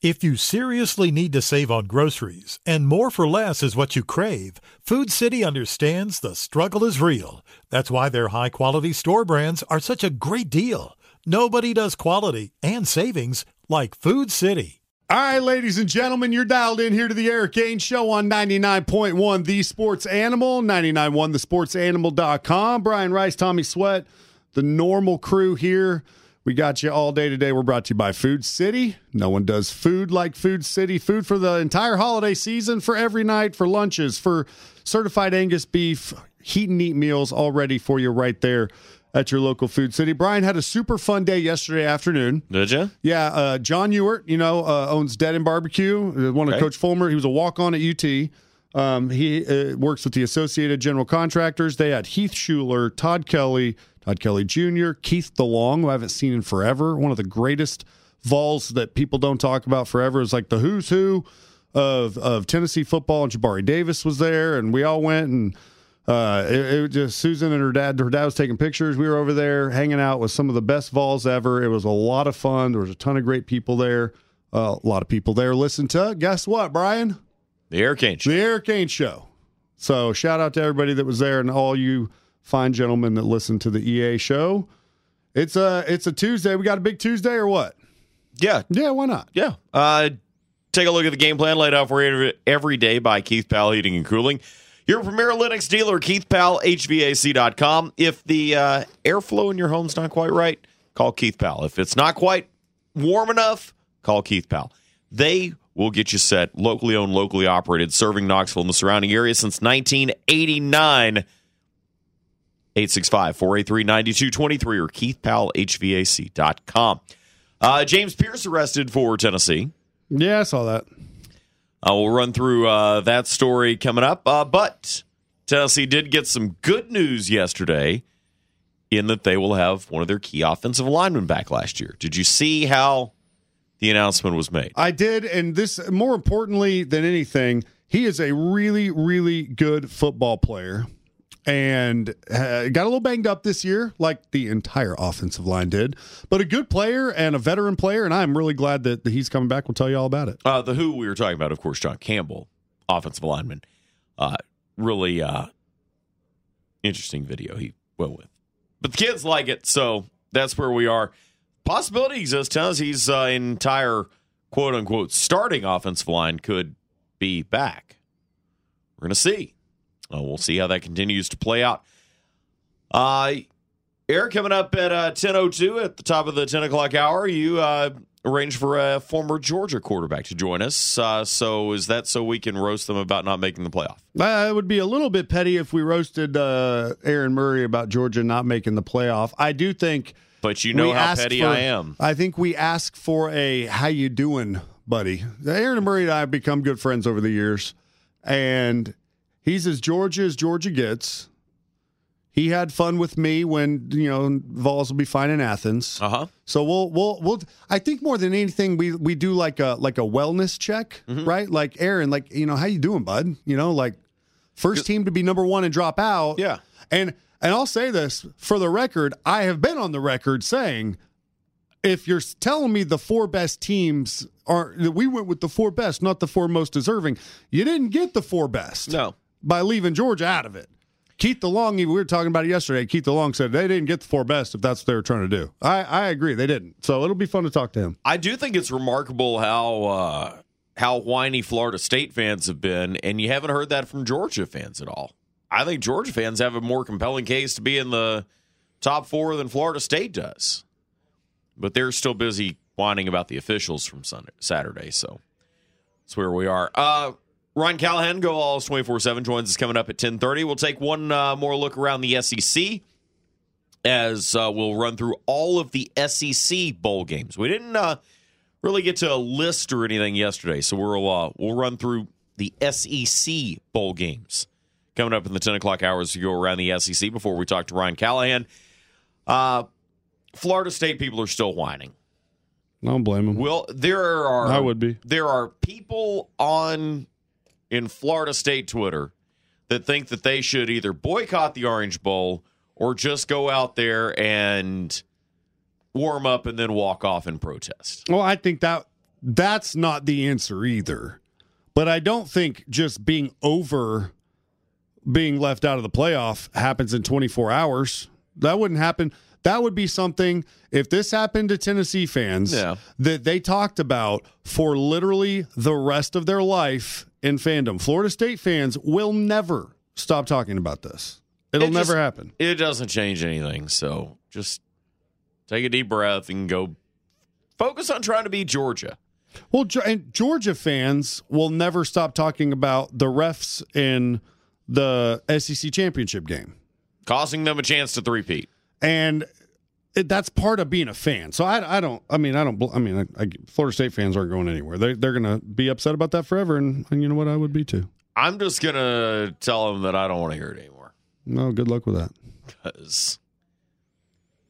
If you seriously need to save on groceries and more for less is what you crave, Food City understands the struggle is real. That's why their high quality store brands are such a great deal. Nobody does quality and savings like Food City. All right, ladies and gentlemen, you're dialed in here to the Eric Ainge Show on 99.1 The Sports Animal, 991thesportsanimal.com. Brian Rice, Tommy Sweat, the normal crew here. We got you all day today. We're brought to you by Food City. No one does food like Food City. Food for the entire holiday season, for every night, for lunches, for certified Angus beef, heat and eat meals all ready for you right there at your local Food City. Brian had a super fun day yesterday afternoon. Did you? Yeah, uh, John Ewart, you know, uh, owns Dead End Barbecue. uh, One of Okay. Coach Fulmer. He was a walk on at UT. Um, he uh, works with the Associated General Contractors. They had Heath Shuler, Todd Kelly, Todd Kelly Jr., Keith DeLong, who I haven't seen in forever. One of the greatest Vols that people don't talk about forever is like the who's who of of Tennessee football. And Jabari Davis was there, and we all went and. Uh, it, it was just Susan and her dad. Her dad was taking pictures. We were over there hanging out with some of the best Vols ever. It was a lot of fun. There was a ton of great people there. Uh, a lot of people there. Listen to guess what, Brian? The Air Cane Show. The Eric Ainge Show. So shout out to everybody that was there and all you fine gentlemen that listened to the EA show. It's a it's a Tuesday. We got a big Tuesday or what? Yeah, Yeah, why not? yeah. Uh, take a look at the game plan laid out for you every- every day by Keith Powell Heating and Cooling. Your premier Lennox dealer, Keith Powell, HVAC.com. If the uh, airflow in your home's not quite right, call Keith Powell. If it's not quite warm enough, call Keith Powell. They will get you set, locally owned, locally operated, serving Knoxville and the surrounding area since 1989. 865 483 9223 or KeithPowellHVAC.com. Uh, James Pearce arrested for Tennessee. Yeah, I saw that. Uh, we'll run through uh, that story coming up. Uh, but Tennessee did get some good news yesterday in that they will have one of their key offensive linemen back last year. Did you see how the announcement was made? I did, and this more importantly than anything, he is a really, really good football player, and uh, got a little banged up this year, like the entire offensive line did. But a good player and a veteran player, and I'm really glad that he's coming back. We'll tell you all about it. Uh, the who we were talking about, of course, John Campbell, offensive lineman. Uh, really uh, interesting video he went with. But the kids like it, so that's where we are. Possibility exists. Tennessee's uh, entire quote unquote starting offensive line could be back. We're to see. Uh, we'll see how that continues to play out. Uh, Eric, coming up at uh, 10.02 at the top of the 10 o'clock hour, you uh, arranged for a former Georgia quarterback to join us. Uh, so is that so we can roast them about not making the playoff? Uh, it would be a little bit petty if we roasted uh, Aaron Murray about Georgia not making the playoff. I do think But you know we how petty for- I am. I think we ask for a "How you doing, buddy?" Aaron Murray and I have become good friends over the years, and he's as Georgia as Georgia gets. He had fun with me when you know Vols will be fine in Athens. Uh huh. So we'll we'll we'll. I think more than anything, we we do like a like a wellness check, right? Like Aaron, like you know, how you doing, bud? You know, like first team to be number one and drop out. Yeah. And and I'll say this for the record, I have been on the record saying if you're telling me the four best teams are that we went with the four best, not the four most deserving, you didn't get the four best No. by leaving Georgia out of it. Keith DeLong, we were talking about it yesterday. Keith DeLong said they didn't get the four best if that's what they were trying to do. I, I agree, they didn't. So it'll be fun to talk to him. I do think it's remarkable how uh, how whiny Florida State fans have been, and you haven't heard that from Georgia fans at all. I think Georgia fans have a more compelling case to be in the top four than Florida State does, but they're still busy whining about the officials from Sunday, Saturday. So that's where we are. Uh, Ryan Callahan, Go four seven, joins us coming up at ten thirty. We'll take one uh, more look around the SEC as uh, we'll run through all of the SEC bowl games. We didn't uh, really get to a list or anything yesterday, so we'll uh, we'll run through the SEC bowl games coming up in the ten o'clock hours to go around the SEC before we talk to Ryan Callahan. Uh, Florida State people are still whining. I don't blame him. Well, there are I would be. there are people on in Florida State Twitter that think that they should either boycott the Orange Bowl or just go out there and warm up and then walk off and protest. Well, I think that that's not the answer either. But I don't think just being over being left out of the playoff happens in 24 hours. That wouldn't happen. That would be something if this happened to Tennessee fans Yeah. that they talked about for literally the rest of their life in fandom. Florida State fans will never stop talking about this. It'll It never just- happen. It doesn't change anything. So just take a deep breath and go focus on trying to beat Georgia. Well, and Georgia fans will never stop talking about the refs in the SEC championship game. causing them a chance to three-peat. and it, that's part of being a fan. So I, I don't. I mean, I don't. I mean, I, I, Florida State fans aren't going anywhere. They, they're going to be upset about that forever, and, and you know what? I would be too. I'm just gonna tell them that I don't want to hear it anymore. No, good luck with that. Because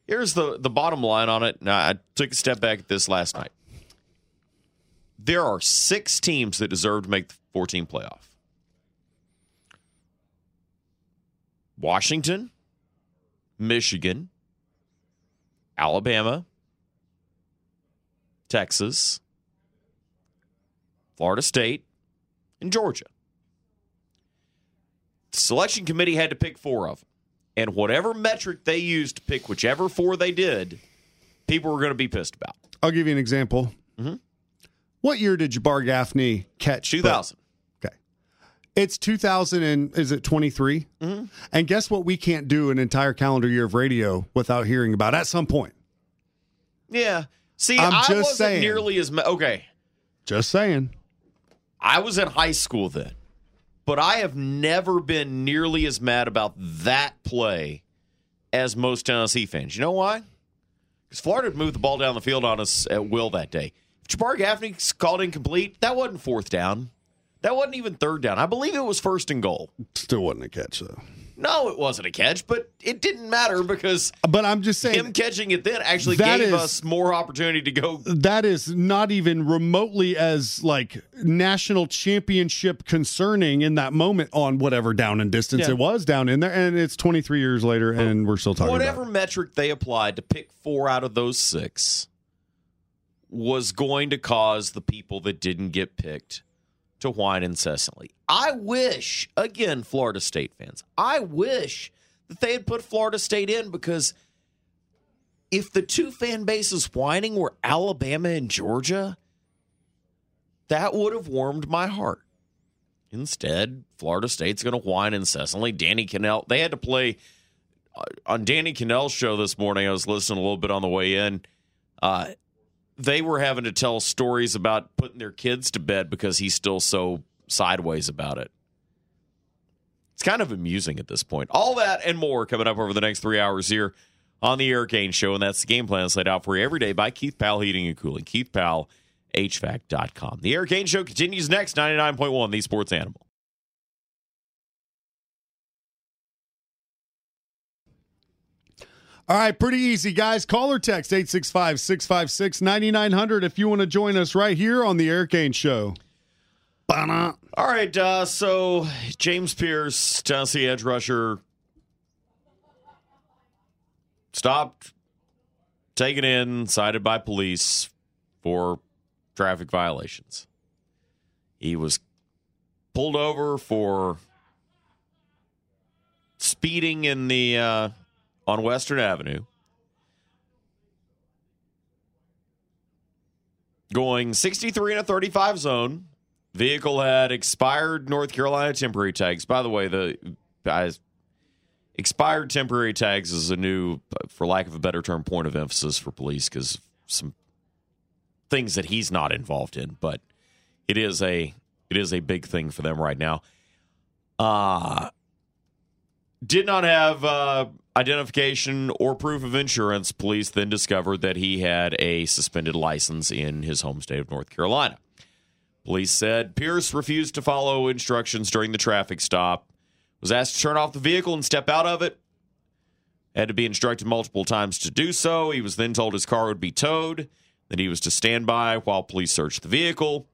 here's the the bottom line on it. Now, I took a step back at this last night. There are six teams that deserve to make the 14 playoff. Washington, Michigan, Alabama, Texas, Florida State, and Georgia. The selection committee had to pick four of them. And whatever metric they used to pick whichever four they did, people were going to be pissed about. I'll give you an example. Mhm. What year did Jabbar Gaffney catch? 2000. It's 2000 and is it 23? Mm-hmm. And guess what? We can't do an entire calendar year of radio without hearing about at some point. Yeah. See, I'm I just wasn't saying. nearly as ma- okay. Just saying. I was in high school then, but I have never been nearly as mad about that play as most Tennessee fans. You know why? Because Florida moved the ball down the field on us at will that day. If Jabbar Gaffney called incomplete, that wasn't fourth down. That wasn't even third down. I believe it was first and goal. Still wasn't a catch though. No, it wasn't a catch, but it didn't matter because But I'm just saying him catching it then actually gave is- us more opportunity to go. that is not even remotely as like national championship concerning in that moment on whatever down and distance Yeah. it was down in there and it's 23 years later and we're still talking Whatever about metric they applied to pick four out of those six was going to cause the people that didn't get picked to whine incessantly. I wish, again, Florida State fans, I wish that they had put Florida State in because if the two fan bases whining were Alabama and Georgia, that would have warmed my heart. Instead, Florida State's going to whine incessantly. Danny Kanell, they had to play uh, on Danny Kanell's show this morning. I was listening a little bit on the way in. Uh, they were having to tell stories about putting their kids to bed because he's still so sideways about it. It's kind of amusing at this point. All that and more coming up over the next three hours here on the Eric Ainge Show, and that's the game plan that's laid out for you every day by Keith Powell Heating and Cooling. Keith Powell, HVAC.com. The Eric Ainge Show continues next, 99.1, the Sports Animal. All right, pretty easy, guys. Call or text 865 656 9900 if you want to join us right here on the Eric Ainge Show. All right, uh, so James Pearce, Tennessee edge rusher, stopped, taken in, cited by police for traffic violations. He was pulled over for speeding in the uh, on Western Avenue, going 63 in a 35 zone. Vehicle had expired North Carolina temporary tags. By the way, the expired temporary tags is a new, for lack of a better term, point of emphasis for police because some things that he's not involved in, but it is a it is a big thing for them right now. Uh did not have uh, identification or proof of insurance. Police then discovered that he had a suspended license in his home state of North Carolina. Police said Pearce refused to follow instructions during the traffic stop, was asked to turn off the vehicle and step out of it. Had to be instructed multiple times to do so. He was then told his car would be towed, that he was to stand by while police searched the vehicle.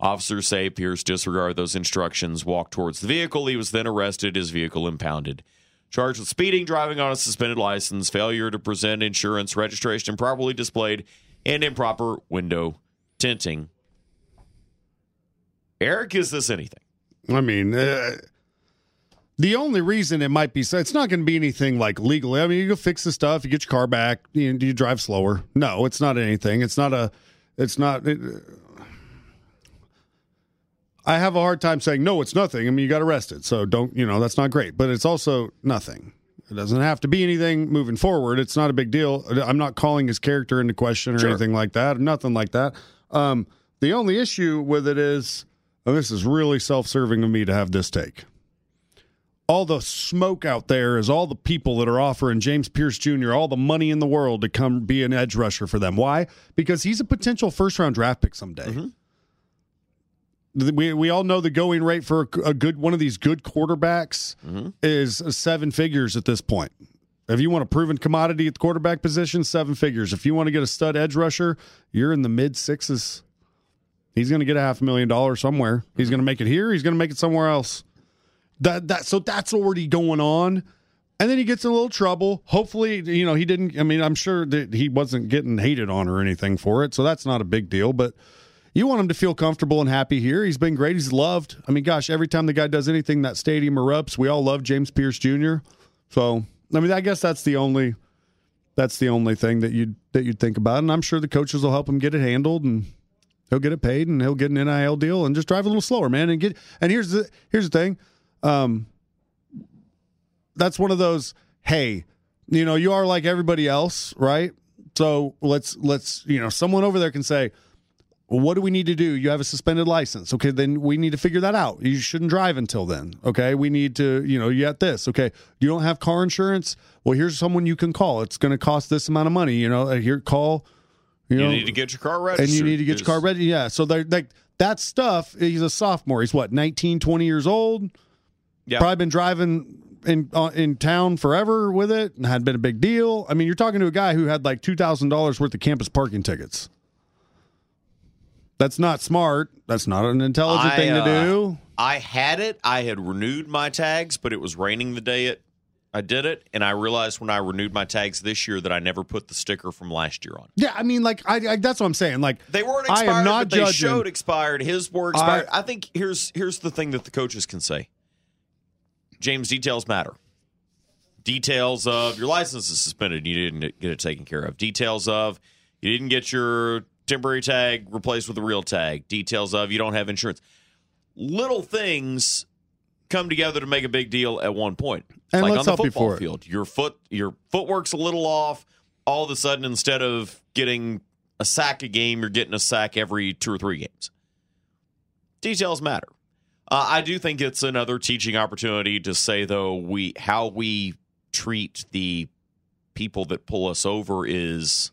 Officers say Pearce disregarded those instructions, walked towards the vehicle. He was then arrested, his vehicle impounded. Charged with speeding, driving on a suspended license, failure to present insurance, registration improperly displayed, and improper window tinting. Eric, is this anything? I mean, uh, the only reason it might be so it's not going to be anything like legally. I mean, you go fix the stuff, you get your car back, you, you drive slower. No, it's not anything. It's not a. It's not. It, I have a hard time saying no. It's nothing. I mean, you got arrested, so don't. You know, that's not great, but it's also nothing. It doesn't have to be anything moving forward. It's not a big deal. I'm not calling his character into question or Sure. anything like that. Nothing like that. Um, the only issue with it is, and this is really self-serving of me to have this take. All the smoke out there is all the people that are offering James Pearce Jr. all the money in the world to come be an edge rusher for them. Why? Because he's a potential first-round draft pick someday. We we all know the going rate for a, a good one of these good quarterbacks mm-hmm. is uh, seven figures at this point. If you want a proven commodity at the quarterback position, seven figures. If you want to get a stud edge rusher, you're in the mid sixes. He's going to get a half a million dollars somewhere. He's going to make it here. He's going to make it somewhere else. That that so that's already going on. And then he gets in a little trouble. Hopefully, you know, he didn't. I mean, I'm sure that he wasn't getting hated on or anything for it. So that's not a big deal. But you want him to feel comfortable and happy here. He's been great. He's loved. I mean, gosh, every time the guy does anything, that stadium erupts. We all love James Pearce Jr. So, I mean, I guess that's the only that's the only thing that you that you'd think about. And I'm sure the coaches will help him get it handled, and he'll get it paid, and he'll get an NIL deal, and just drive a little slower, man. And get and here's the here's the thing, um, that's one of those. Hey, you know, you are like everybody else, right? So let's let's you know, someone over there can say, well, what do we need to do? You have a suspended license. Okay, then we need to figure that out. You shouldn't drive until then. Okay, we need to, you know, you got this. Okay, you don't have car insurance. Well, here's someone you can call. It's going to cost this amount of money. You know, uh, here call. You, You know, need to get your car registered. and you need to get your car ready. Yeah, so they're like that stuff. He's a sophomore. He's what 19, 20 years old. Yeah. Probably been driving in uh, in town forever with it, and had been a big deal. I mean, you're talking to a guy who had like two thousand dollars worth of campus parking tickets. That's not smart. That's not an intelligent I, thing to uh, do. I had it. I had renewed my tags, but it was raining the day it I did it, and I realized when I renewed my tags this year that I never put the sticker from last year on. Yeah, I mean, like I, I that's what I'm saying. Like They weren't I am not but they showed expired. His were expired. I, think here's here's the thing that the coaches can say. James, details matter. Details of your license is suspended. You didn't get it taken care of. Details of you didn't get your temporary tag replaced with a real tag. Details of you don't have insurance. Little things come together to make a big deal at one point. And like on the football field, your foot your footwork's a little off. All of a sudden, instead of getting a sack a game, you're getting a sack every two or three games. Details matter. Uh, I do think it's another teaching opportunity to say though we how we treat the people that pull us over is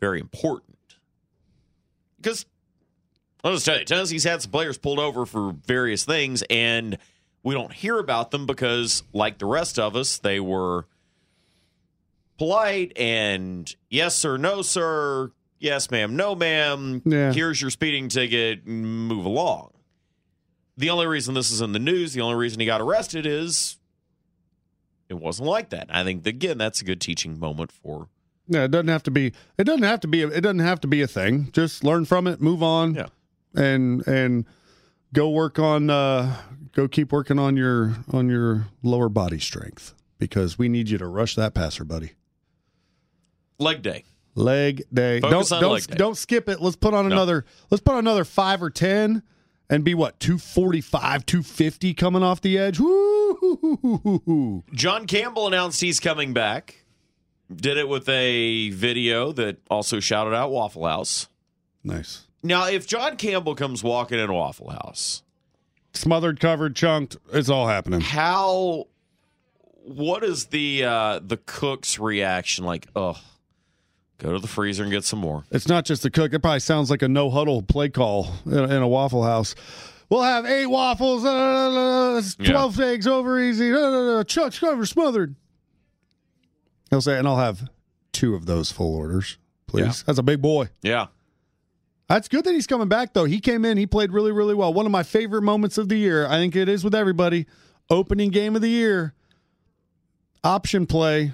Very important. Because I'll just tell you, Tennessee's had some players pulled over for various things, and we don't hear about them because, like the rest of us, they were polite and yes sir, no sir, yes ma'am, no ma'am. Yeah. Here's your speeding ticket. Move along. The only reason this is in the news, the only reason he got arrested is it wasn't like that. I think again that's a good teaching moment for Yeah, it doesn't have to be. It doesn't have to be. It doesn't have to be a thing. Just learn from it, move on, Yeah. and and go work on. uh Go keep working on your on your lower body strength because we need you to rush that passer, buddy. leg day. Leg day. Focus don't on don't day. don't skip it. Let's put on No. another. Let's put on another five or ten, and be what two forty five, two fifty coming off the edge. Woo! John Campbell announced he's coming back. Did it with a video that also shouted out Waffle House. Nice. Now, if John Campbell comes walking in Waffle House, Smothered, covered, chunked. It's all happening. how what is the uh the cook's reaction like oh go to the freezer and get some more It's not just the cook. It probably sounds like a no huddle play call in a, in a Waffle House. We'll have eight waffles, uh, Yeah. twelve eggs over easy, uh, chucked, covered, smothered. He'll say, and I'll have two of those full orders, please. Yeah. That's a big boy. yeah That's good that he's coming back, though. He came in, he played really, really well. One of my favorite moments of the year. I think it is with everybody. Opening game of the year, option play.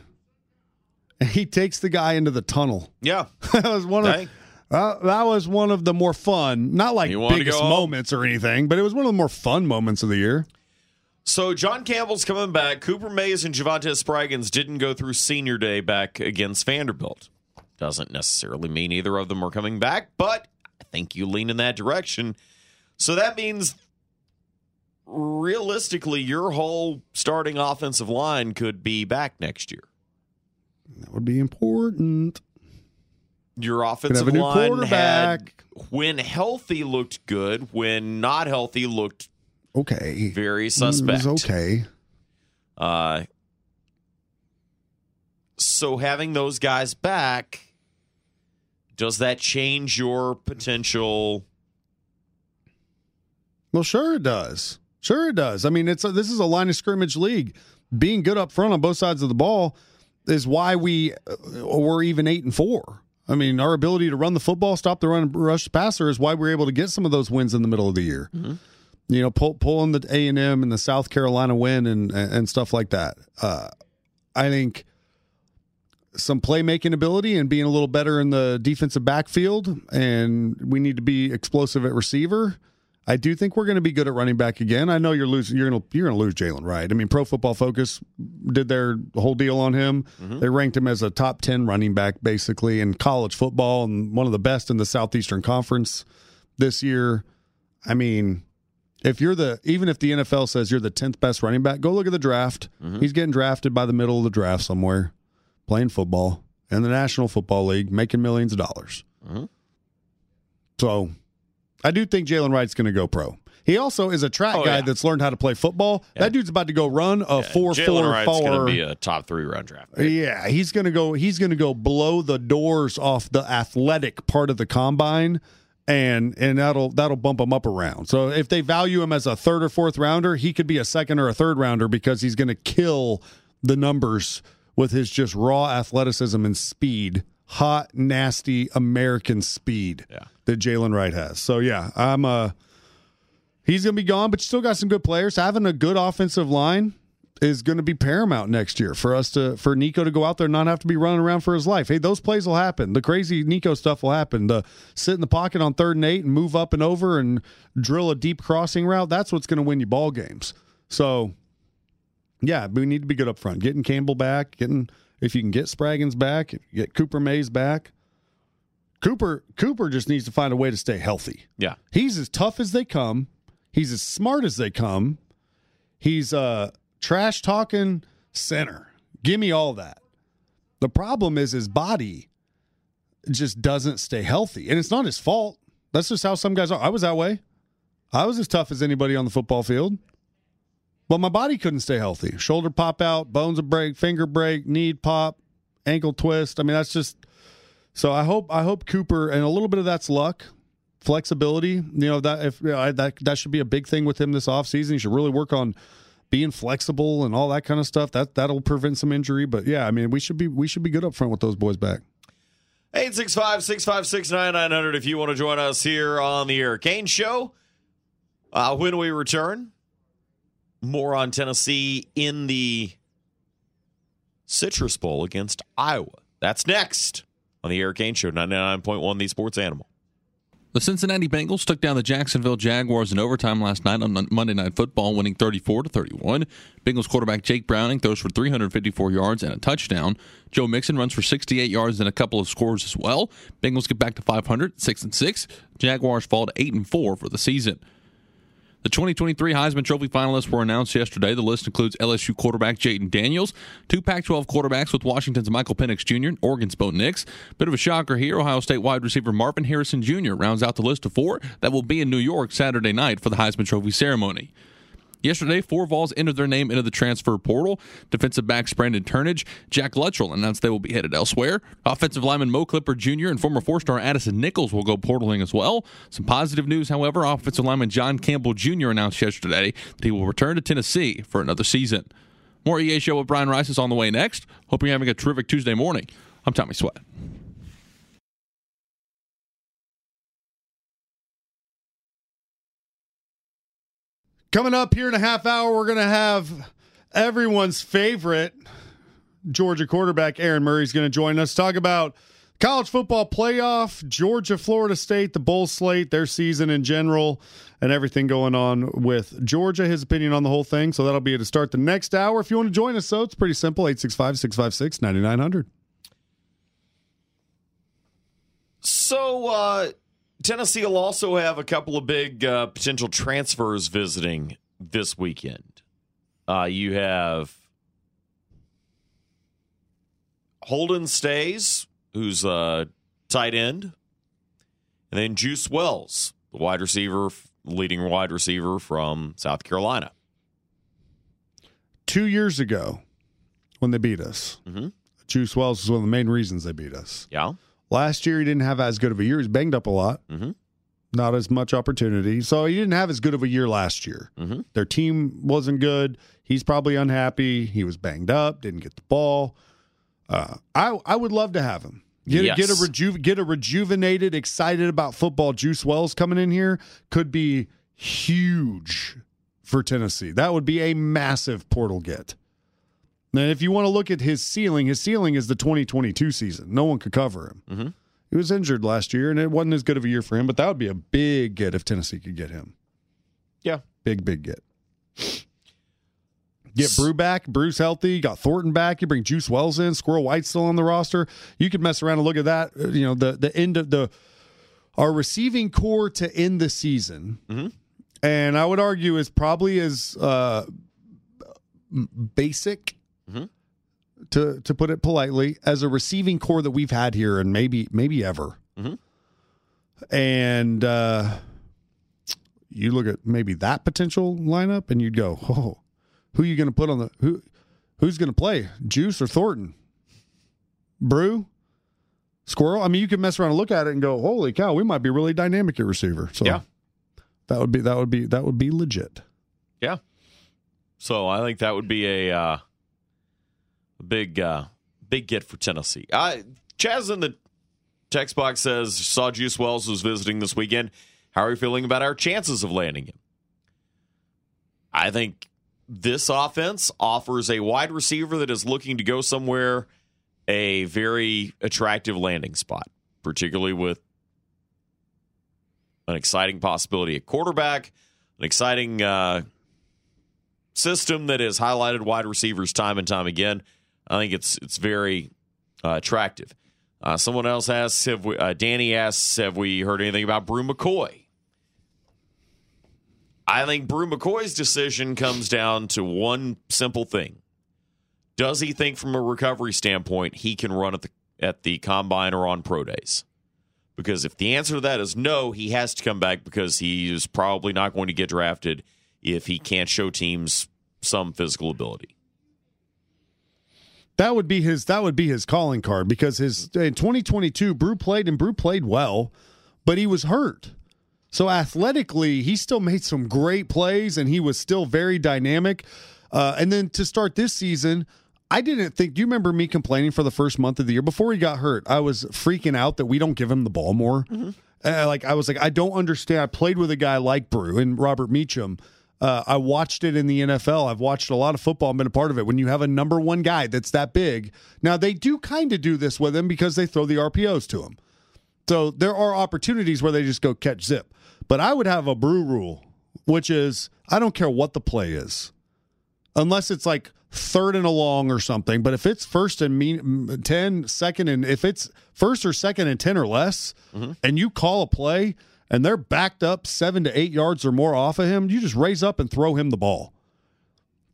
And he takes the guy into the tunnel. yeah that was one of Dang. uh, that was one of the more fun, not like You wanted to biggest moments or anything, but it was one of the more fun moments of the year. So john campbell's coming back cooper mays and javontez spraggins didn't go through senior day back against vanderbilt doesn't necessarily mean either of them are coming back but i think you lean in that direction so that means realistically your whole starting offensive line could be back next year That would be important. Your offensive line had, when healthy, looked good. When not healthy, looked Okay, very It suspect. was okay. Uh, so having those guys back, does that change your potential? Well, sure it does. Sure it does. I mean, it's a, this is a line of scrimmage league. Being good up front on both sides of the ball is why we uh, were even eight and four. I mean, our ability to run the football, stop the run, rush passer is why we're able to get some of those wins in the middle of the year. You know, pull, pulling the A and M and the South Carolina win and and stuff like that. Uh, I think some playmaking ability and being a little better in the defensive backfield, and we need to be explosive at receiver. I do think we're going to be good at running back again. I know you're losing. You're going to you're going to lose Jaylen Wright. I mean, Pro Football Focus did their whole deal on him. They ranked him as a top ten running back basically in college football and one of the best in the Southeastern Conference this year. I mean, if you're the even if the NFL says you're the tenth best running back, go look at the draft. Mm-hmm. He's getting drafted by the middle of the draft somewhere, playing football in the National Football League, making millions of dollars. Mm-hmm. So, I do think Jaylen Wright's going to go pro. He also is a track Oh, guy yeah. that's learned how to play football. That dude's about to go run a four Jaylen four Wright's going to be a top three round draft. pick. Yeah, he's gonna go. He's gonna go blow the doors off the athletic part of the combine, and and that'll that'll bump him up around. So if they value him as a third or fourth rounder, he could be a second or a third rounder because he's gonna kill the numbers with his just raw athleticism and speed, hot, nasty American speed Yeah. that Jaylen Wright has. So yeah, I'm uh he's gonna be gone, but you still got some good players. Having a good offensive line is going to be paramount next year for us to for Nico to go out there and not have to be running around for his life. Hey, those plays will happen. The crazy Nico stuff will happen. The sit in the pocket on third and eight and move up and over and drill a deep crossing route. That's what's going to win you ball games. So, yeah, we need to be good up front. Getting Campbell back, getting if you can get Spraggins back, get Cooper Mays back. Cooper Cooper just needs to find a way to stay healthy. Yeah. He's as tough as they come. He's as smart as they come. He's a trash talking center. Give me all that. The problem is his body just doesn't stay healthy. And it's not his fault. That's just how some guys are. I was that way. I was as tough as anybody on the football field. But my body couldn't stay healthy. Shoulder pop out, bones would break, finger break, knee pop, ankle twist. I mean, that's just so I hope I hope Cooper and a little bit of that's luck, flexibility. You know that if you know, that that should be a big thing with him this offseason. He should really work on being flexible and all that kind of stuff. That that'll prevent some injury. But yeah, I mean we should be we should be good up front with those boys back. 865 656 9900 if you want to join us here on the Eric Ainge Show. Uh, when we return, more on Tennessee in the Citrus Bowl against Iowa. That's next on the Eric Ainge Show, 99.1 The Sports Animal. The Cincinnati Bengals took down the Jacksonville Jaguars in overtime last night on Monday Night Football, winning 34 to 31. Bengals quarterback Jake Browning throws for 354 yards and a touchdown. Joe Mixon runs for 68 yards and a couple of scores as well. Bengals get back to 500, 6 and 6. Jaguars fall to 8 and 4 for the season. The 2023 Heisman Trophy finalists were announced yesterday. The list includes LSU quarterback Jayden Daniels, two Pac 12 quarterbacks with Washington's Michael Penix Jr., and Oregon's Bo Nix. Bit of a shocker here. Ohio State wide receiver Marvin Harrison Jr. rounds out the list of four that will be in New York Saturday night for the Heisman Trophy ceremony. Yesterday, four Vols entered their name into the transfer portal. Defensive backs Brandon Turnage, Jack Luttrell announced they will be headed elsewhere. Offensive lineman Mo Clipper Jr. and former four-star Addison Nichols will go portaling as well. Some positive news, however, offensive lineman John Campbell Jr. announced yesterday that he will return to Tennessee for another season. More EA Show with Brian Rice is on the way next. Hope you're having a terrific Tuesday morning. I'm Tommy Sweat. Coming up here in a half hour, we're going to have everyone's favorite Georgia quarterback, Aaron Murray, is going to join us. Talk about college football playoff, Georgia, Florida State, the bowl slate, their season in general, and everything going on with Georgia, his opinion on the whole thing. So that'll be to start the next hour. If you want to join us, so it's pretty simple 865 656 9900. So, uh, Tennessee will also have a couple of big uh, potential transfers visiting this weekend. Uh, you have Holden Staes, who's a tight end, and then Juice Wells, the wide receiver, leading wide receiver from South Carolina. Two years ago, when they beat us, mm-hmm. Juice Wells was one of the main reasons they beat us. Yeah. Last year, he didn't have as good of a year. He's banged up a lot. Mm-hmm. Not as much opportunity. So he didn't have as good of a year last year. Mm-hmm. Their team wasn't good. He's probably unhappy. He was banged up, didn't get the ball. Uh, I I would love to have him. Get, yes. get a reju- get a rejuvenated, excited about football Juice Wells coming in here could be huge for Tennessee. That would be a massive portal get. And if you want to look at his ceiling, his ceiling is the 2022 season. No one could cover him. Mm-hmm. He was injured last year, and it wasn't as good of a year for him. But that would be a big get if Tennessee could get him. Yeah, big big get. Get Bru back. Bru's healthy. Got Thornton back. You bring Juice Wells in. Squirrel White's still on the roster. You could mess around and look at that. You know the the end of the our receiving core to end the season, mm-hmm. and I would argue is probably as uh, basic mm-hmm. to to put it politely as a receiving core that we've had here and maybe maybe ever. Mm-hmm. And uh, you look at maybe that potential lineup, and you'd go, "Oh, who are you going to put on the who? Who's going to play, Juice or Thornton? Bru, Squirrel? I mean, you can mess around and look at it and go, "Holy cow, we might be really dynamic at receiver." So yeah, that would be that would be that would be legit. Yeah. So I think that would be a uh, big uh, big get for Tennessee. Uh, Chaz in the text box says saw Juice Wells was visiting this weekend. How are you feeling about our chances of landing him? I think this offense offers a wide receiver that is looking to go somewhere a very attractive landing spot, particularly with an exciting possibility at quarterback, an exciting uh, system that has highlighted wide receivers time and time again. I think it's it's very uh, attractive. Uh, someone else asks, have we, uh, Danny asks, have we heard anything about Bru McCoy? I think Bru McCoy's decision comes down to one simple thing. Does he think from a recovery standpoint he can run at the at the combine or on pro days? Because if the answer to that is no, he has to come back because he is probably not going to get drafted if he can't show teams some physical ability. That would be his that would be his calling card because his in 2022 Bru played and Bru played well, but he was hurt. So athletically, he still made some great plays and he was still very dynamic. Uh, and then to start this season, I didn't think. Do you remember me complaining for the first month of the year before he got hurt? I was freaking out that we don't give him the ball more. Mm-hmm. Uh, like I was like, I don't understand. I played with a guy like Bru and Robert Meacham. Uh, I watched it in the NFL. I've watched a lot of football. I've been a part of it. When you have a number one guy that's that big, now they do kind of do this with him because they throw the RPOs to him. So there are opportunities where they just go catch zip. But I would have a brew rule, which is I don't care what the play is, unless it's like third and a long or something. But if it's first and mean, 10, second, and if it's first or second and 10 or less, and you call a play and they're backed up seven to eight yards or more off of him, you just raise up and throw him the ball.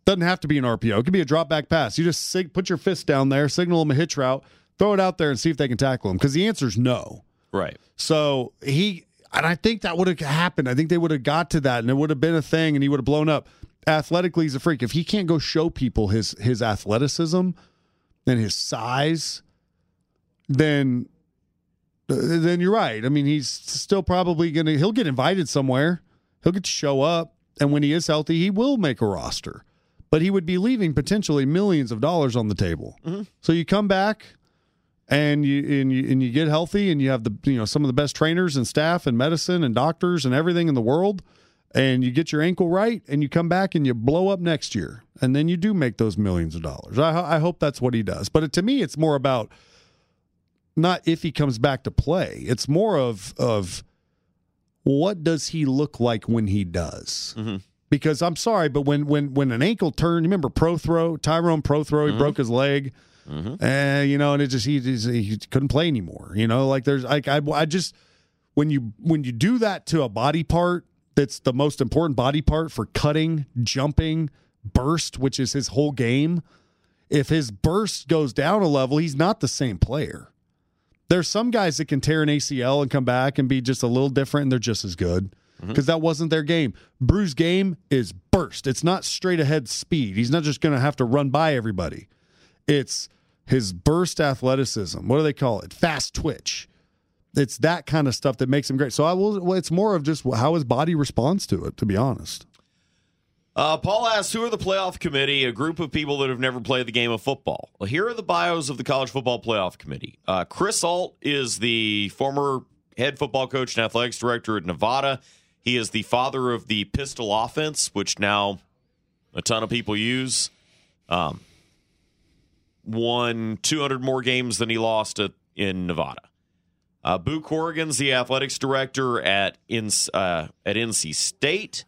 Doesn't have to be an RPO. It could be a drop back pass. You just sig- put your fist down there, signal him a hitch route, throw it out there, and see if they can tackle him. Because the answer is no. Right. So he, and I think that would have happened. I think they would have got to that, and it would have been a thing, and he would have blown up. Athletically, he's a freak. If he can't go show people his his athleticism and his size, then then you're right. I mean, he's still probably gonna. He'll get invited somewhere. He'll get to show up, and when he is healthy, he will make a roster. But he would be leaving potentially millions of dollars on the table. Mm-hmm. So you come back, and you and you and you get healthy and you have the you know some of the best trainers and staff and medicine and doctors and everything in the world and you get your ankle right and you come back and you blow up next year and then you do make those millions of dollars i, I hope that's what he does but to me it's more about not if he comes back to play it's more of of what does he look like when he does mm-hmm. because i'm sorry but when when when an ankle turn remember prothro tyrone prothro he mm-hmm. broke his leg mm-hmm. and you know, and it just he, he couldn't play anymore. You know, like there's like I I just when you when you do that to a body part that's the most important body part for cutting, jumping, burst, which is his whole game. If his burst goes down a level, he's not the same player. There's some guys that can tear an ACL and come back and be just a little different, and they're just as good mm-hmm. because that wasn't their game. Bru's game is burst. It's not straight ahead speed. He's not just going to have to run by everybody. It's his burst athleticism. What do they call it? Fast twitch. It's that kind of stuff that makes him great. So I will. Well, it's more of just how his body responds to it. To be honest, Uh, Paul asks, who are the playoff committee? A group of people that have never played the game of football. Well, here are the bios of the college football playoff committee. Uh, Chris Ault is the former head football coach and athletics director at Nevada. He is the father of the pistol offense, which now a ton of people use. Um, won 200 more games than he lost at, in Nevada. Uh, Boo Corrigan's the athletics director at uh, at NC State.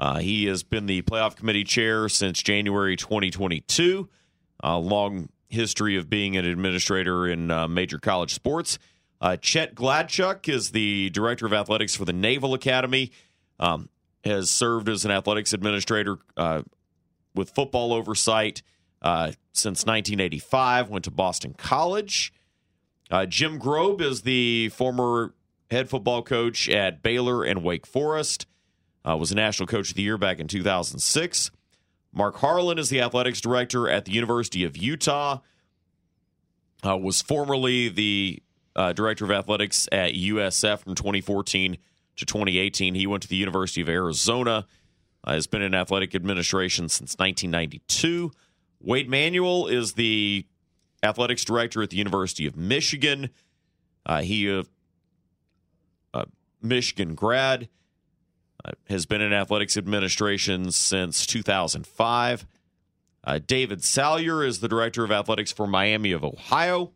Uh, he has been the playoff committee chair since January 2022. A long history of being an administrator in uh, major college sports. Uh, Chet Gladchuk is the director of athletics for the Naval Academy. Um, has served as an athletics administrator uh, with football oversight uh, since 1985. Went to Boston College. Uh, Jim Grobe is the former head football coach at Baylor and Wake Forest. Uh, was a national coach of the year back in 2006. Mark Harlan is the athletics director at the University of Utah. Uh, was formerly the uh, director of athletics at USF from 2014 to 2018. He went to the University of Arizona. Uh, has been in athletic administration since 1992. Warde Manuel is the athletics director at the University of Michigan. Uh, he uh, uh, Michigan grad uh, has been in athletics administration since 2005. Uh, David Sayler is the director of athletics for Miami of Ohio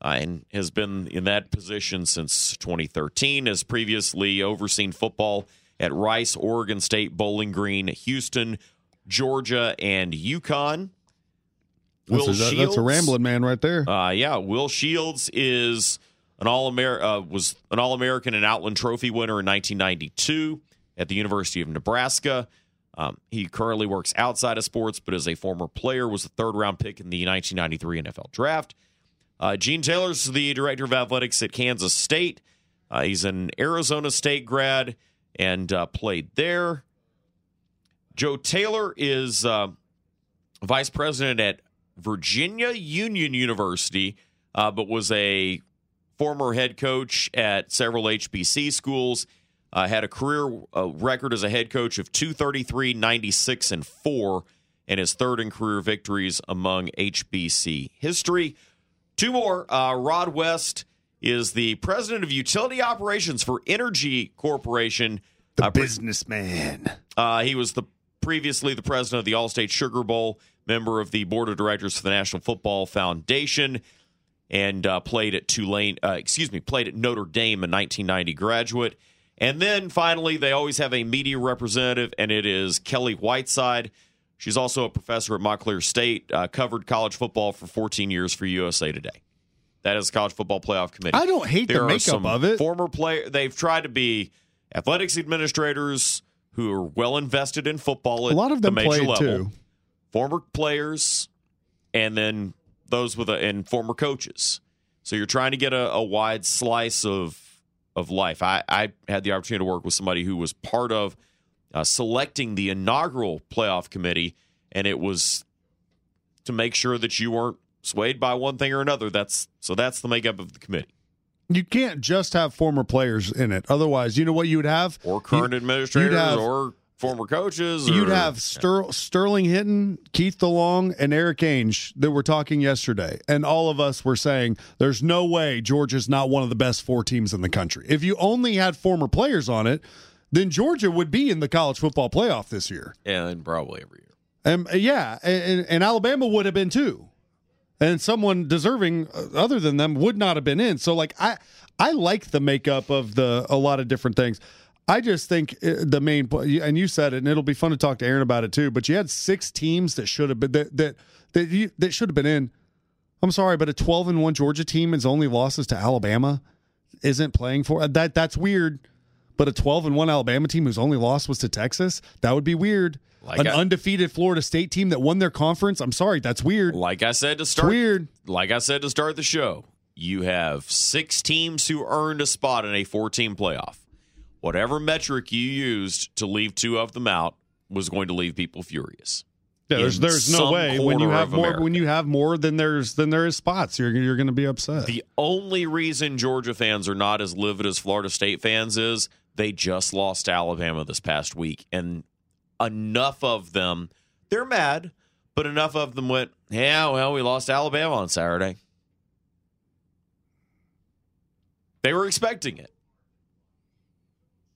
uh, and has been in that position since 2013. Has previously overseen football at Rice, Oregon State, Bowling Green, Houston, Georgia, and UConn. that's, a, that- that's a rambling man right there. uh, yeah, Will Shields is an all Amer- uh, was an All American and Outland Trophy winner in 1992 at the University of Nebraska. Um, he currently works outside of sports, but as a former player, was a third round pick in the 1993 NFL Draft. Uh, Gene Taylor's the director of athletics at Kansas State. Uh, he's an Arizona State grad and uh, played there. Joe Taylor is uh, vice president at Virginia Union University, uh, but was a former head coach at several HBC schools. Uh, had a career uh, record as a head coach of 233, 96, and 4, and his third in career victories among HBC history. Two more. Uh, Rod West is the president of utility operations for Entergy Corporation. The Uh, pre- businessman. uh, he was the previously the president of the Allstate Sugar Bowl, member of the board of directors for the National Football Foundation. and uh, played at Tulane. Uh, excuse me, played at Notre Dame, a 1990 graduate. And then finally, they always have a media representative, and it is Kelly Whiteside. She's also a professor at Montclair State, uh, covered college football for 14 years for USA Today. That is the College Football Playoff Committee. I don't hate the there are makeup some of it. Former player, they've tried to be athletics administrators who are well invested in football. At A lot of the them major played level. too. Former players, and then those with a, and former coaches. So you're trying to get a, a wide slice of of life. I, I had the opportunity to work with somebody who was part of uh, selecting the inaugural playoff committee, and it was to make sure that you weren't swayed by one thing or another. That's so that's the makeup of the committee. You can't just have former players in it. Otherwise, you know what you would have? or current You- administrators have- or former coaches. You'd have Ster- Sterling Henton, Keith DeLong, and Eric Ainge that were talking yesterday, and all of us were saying there's no way Georgia's not one of the best four teams in the country. If you only had former players on it, then Georgia would be in the college football playoff this year. and probably every year. Um, yeah, and, and Alabama would have been too, and someone deserving uh, other than them would not have been in. So, like, I I like the makeup of the a lot of different things. I just think uh, the main and you said it, and it'll be fun to talk to Aaron about it too. But you had six teams that should have been that that that, you, that should have been in. I'm sorry, but a 12 and one Georgia team is only losses to Alabama isn't playing for that. That's weird. But a 12 and one Alabama team whose only loss was to Texas, that would be weird. Like An I- undefeated Florida State team that won their conference. I'm sorry, that's weird. Like I said to It's start, weird. like I said to start the show, you have six teams who earned a spot in a four-team playoff. Whatever metric you used to leave two of them out was going to leave people furious. Yeah, there's there's no way when you have more America. when you have more than there's than there is spots. You're you're going to be upset. The only reason Georgia fans are not as livid as Florida State fans is they just lost to Alabama this past week, and enough of them they're mad, but enough of them went, "Yeah, well, we lost Alabama on Saturday." They were expecting it.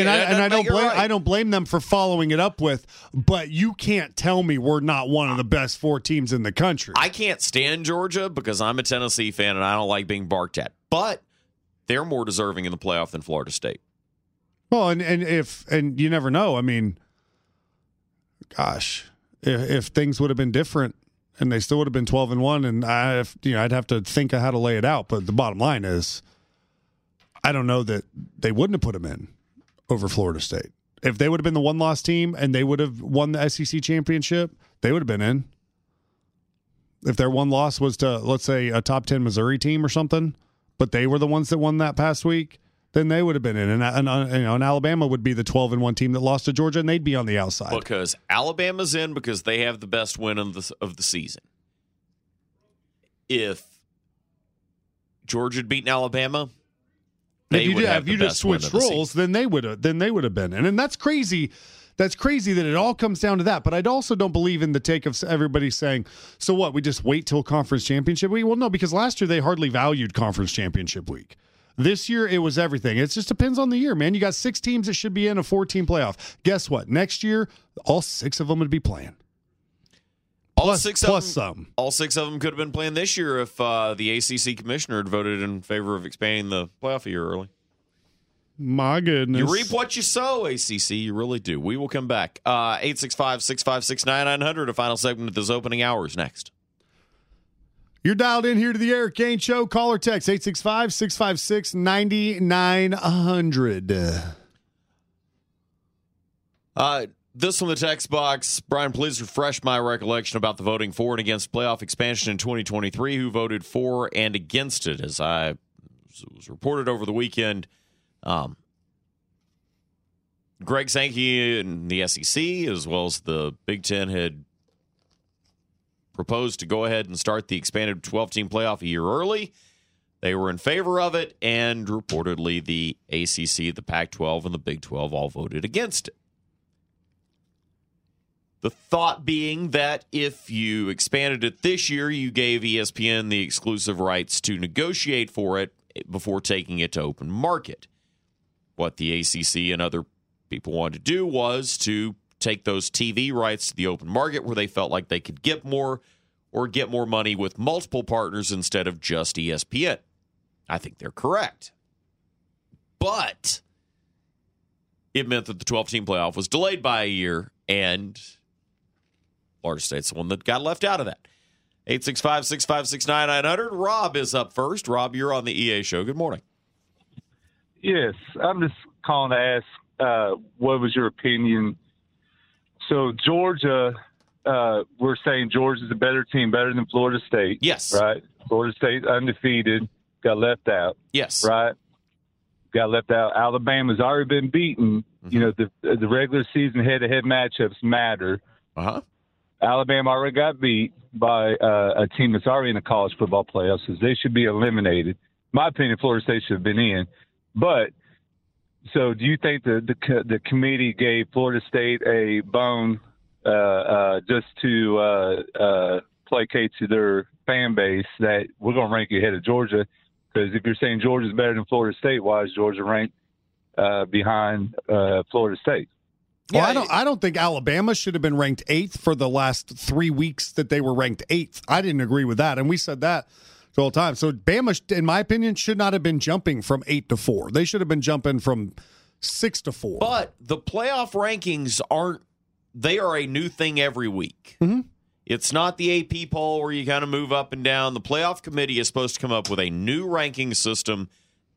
And I, and I don't blame right. I don't blame them for following it up with. But you can't tell me we're not one of the best four teams in the country. I can't stand Georgia because I'm a Tennessee fan and I don't like being barked at. But they're more deserving in the playoff than Florida State. Well, and and if and you never know. I mean, gosh, if, if things would have been different and they still would have been twelve and one, and I, if, you know, I'd have to think of how to lay it out. But the bottom line is, I don't know that they wouldn't have put them in over Florida State. If they would have been the one loss team and they would have won the SEC championship, they would have been in. If their one loss was to, let's say, a top 10 Missouri team or something, but they were the ones that won that past week, then they would have been in. And, and, uh, you know, and Alabama would be the 12 and 1 team that lost to Georgia, and they'd be on the outside. Because Alabama's in because they have the best win of the of the season. If Georgia had beaten Alabama, they if you, have if you just switched the roles, then they would have then they would have been in. And that's crazy. That's crazy that it all comes down to that. But I also don't believe in the take of everybody saying, "So what? We just wait till conference championship week." Well, no, because last year they hardly valued conference championship week. This year it was everything. It just depends on the year, man. You got six teams that should be in a four-team playoff. Guess what? Next year, all six of them would be playing. all plus- six plus of them, some. All six of them could have been playing this year if uh, the ACC commissioner had voted in favor of expanding the playoff a year early. My goodness. You reap what you sow, ACC. You really do. We will come back. Uh, 865 656 9900, a final segment of this opening hours next. You're dialed in here to the Eric Ainge Show. Call or text 865 656 9900. Uh, this from the text box. Brian, please refresh my recollection about the voting for and against playoff expansion in 2023. Who voted for and against it? As I was reported over the weekend, um, Greg Sankey and the SEC, as well as the Big Ten, had proposed to go ahead and start the expanded 12 team playoff a year early. They were in favor of it, and reportedly the ACC, the Pac 12, and the Big 12 all voted against it. The thought being that if you expanded it this year, you gave ESPN the exclusive rights to negotiate for it before taking it to open market. What the ACC and other people wanted to do was to take those TV rights to the open market where they felt like they could get more or get more money with multiple partners instead of just ESPN. I think they're correct. But it meant that the 12 team playoff was delayed by a year and Florida State's the one that got left out of that. 865 656 9900. Rob is up first. Rob, you're on the EA show. Good morning. Yes, I'm just calling to ask uh, what was your opinion? So, Georgia, uh, we're saying Georgia's a better team, better than Florida State. Yes. Right? Florida State undefeated, got left out. Yes. Right? Got left out. Alabama's already been beaten. Mm-hmm. You know, the the regular season head to head matchups matter. Uh huh. Alabama already got beat by uh, a team that's already in the college football playoffs, so they should be eliminated. My opinion, Florida State should have been in. But so, do you think the the, the committee gave Florida State a bone uh, uh, just to uh, uh, placate to their fan base that we're going to rank you ahead of Georgia? Because if you're saying Georgia's better than Florida State, why is Georgia ranked uh, behind uh, Florida State? Well, I don't. I don't think Alabama should have been ranked eighth for the last three weeks that they were ranked eighth. I didn't agree with that, and we said that whole time. So Bama, in my opinion, should not have been jumping from eight to four. They should have been jumping from six to four. But the playoff rankings aren't, they are a new thing every week. Mm-hmm. It's not the AP poll where you kind of move up and down. The playoff committee is supposed to come up with a new ranking system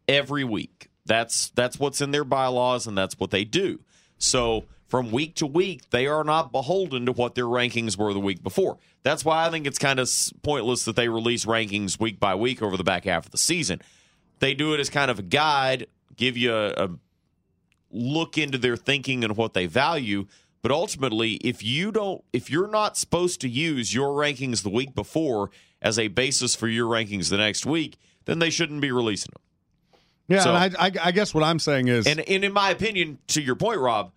every week. That's that's what's in their bylaws and that's what they do. So from week to week, they are not beholden to what their rankings were the week before. That's why I think it's kind of pointless that they release rankings week by week over the back half of the season. They do it as kind of a guide, give you a, a look into their thinking and what they value. But ultimately, if you don't, if you're not supposed to use your rankings the week before as a basis for your rankings the next week, then they shouldn't be releasing them. yeah, So- and I, I, I guess what I'm saying is, And, and in my opinion, to your point, Rob,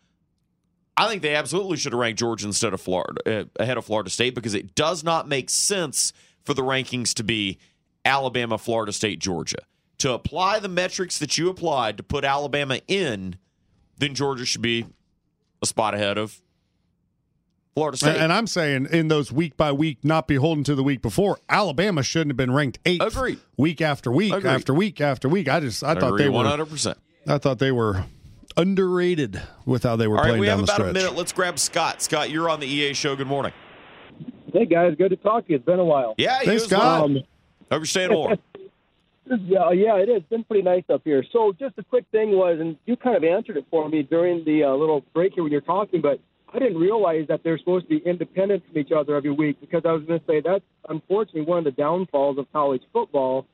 I think they absolutely should have ranked Georgia instead of Florida uh, ahead of Florida State because it does not make sense for the rankings to be Alabama, Florida State, Georgia. To apply the metrics that you applied to put Alabama in, then Georgia should be a spot ahead of Florida State. and I'm saying in those week by week, not beholden to the week before, Alabama shouldn't have been ranked eighth. Agreed. Week after week Agreed. after week after week. I just I thought Agree they were 100%. I thought they were underrated with how they were All right, playing we down have the about stretch. a minute. Let's grab Scott. Scott, you're on the EA show. Good morning. Hey guys, good to talk to you. It's been a while. Yeah, you Thanks, as well. Scott. Um, Hope you're staying warm. yeah, yeah, it is. It's been pretty nice up here. So just a quick thing was, and you kind of answered it for me during the uh, little break here when you're talking, but I didn't realize that they're supposed to be independent from each other every week because I was going to say that's unfortunately one of the downfalls of college football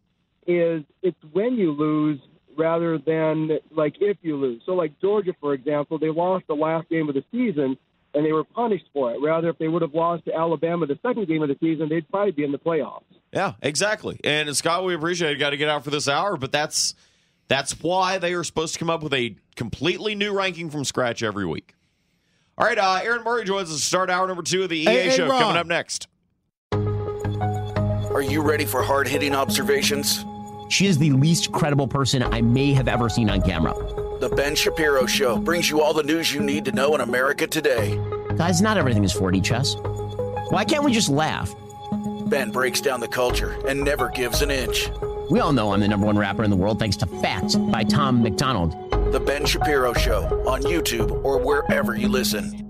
is it's when you lose rather than like if you lose. So like Georgia, for example, they lost the last game of the season and they were punished for it. Rather, if they would have lost to Alabama the second game of the season, they'd probably be in the playoffs. Yeah, exactly. And Scott, we appreciate it. Got to get out for this hour, but that's that's why they are supposed to come up with a completely new ranking from scratch every week. All right, uh, Aaron Murray joins us to start hour number two of the EA Hey, hey, show Ron. coming up next. Are you ready for hard hitting observations? She is the least credible person I may have ever seen on camera. The Ben Shapiro Show brings you all the news you need to know in America today. Guys, not everything is 4D chess. Why can't we just laugh? Ben breaks down the culture and never gives an inch. We all know I'm the number one rapper in the world thanks to Facts by Tom MacDonald. The Ben Shapiro Show on YouTube or wherever you listen.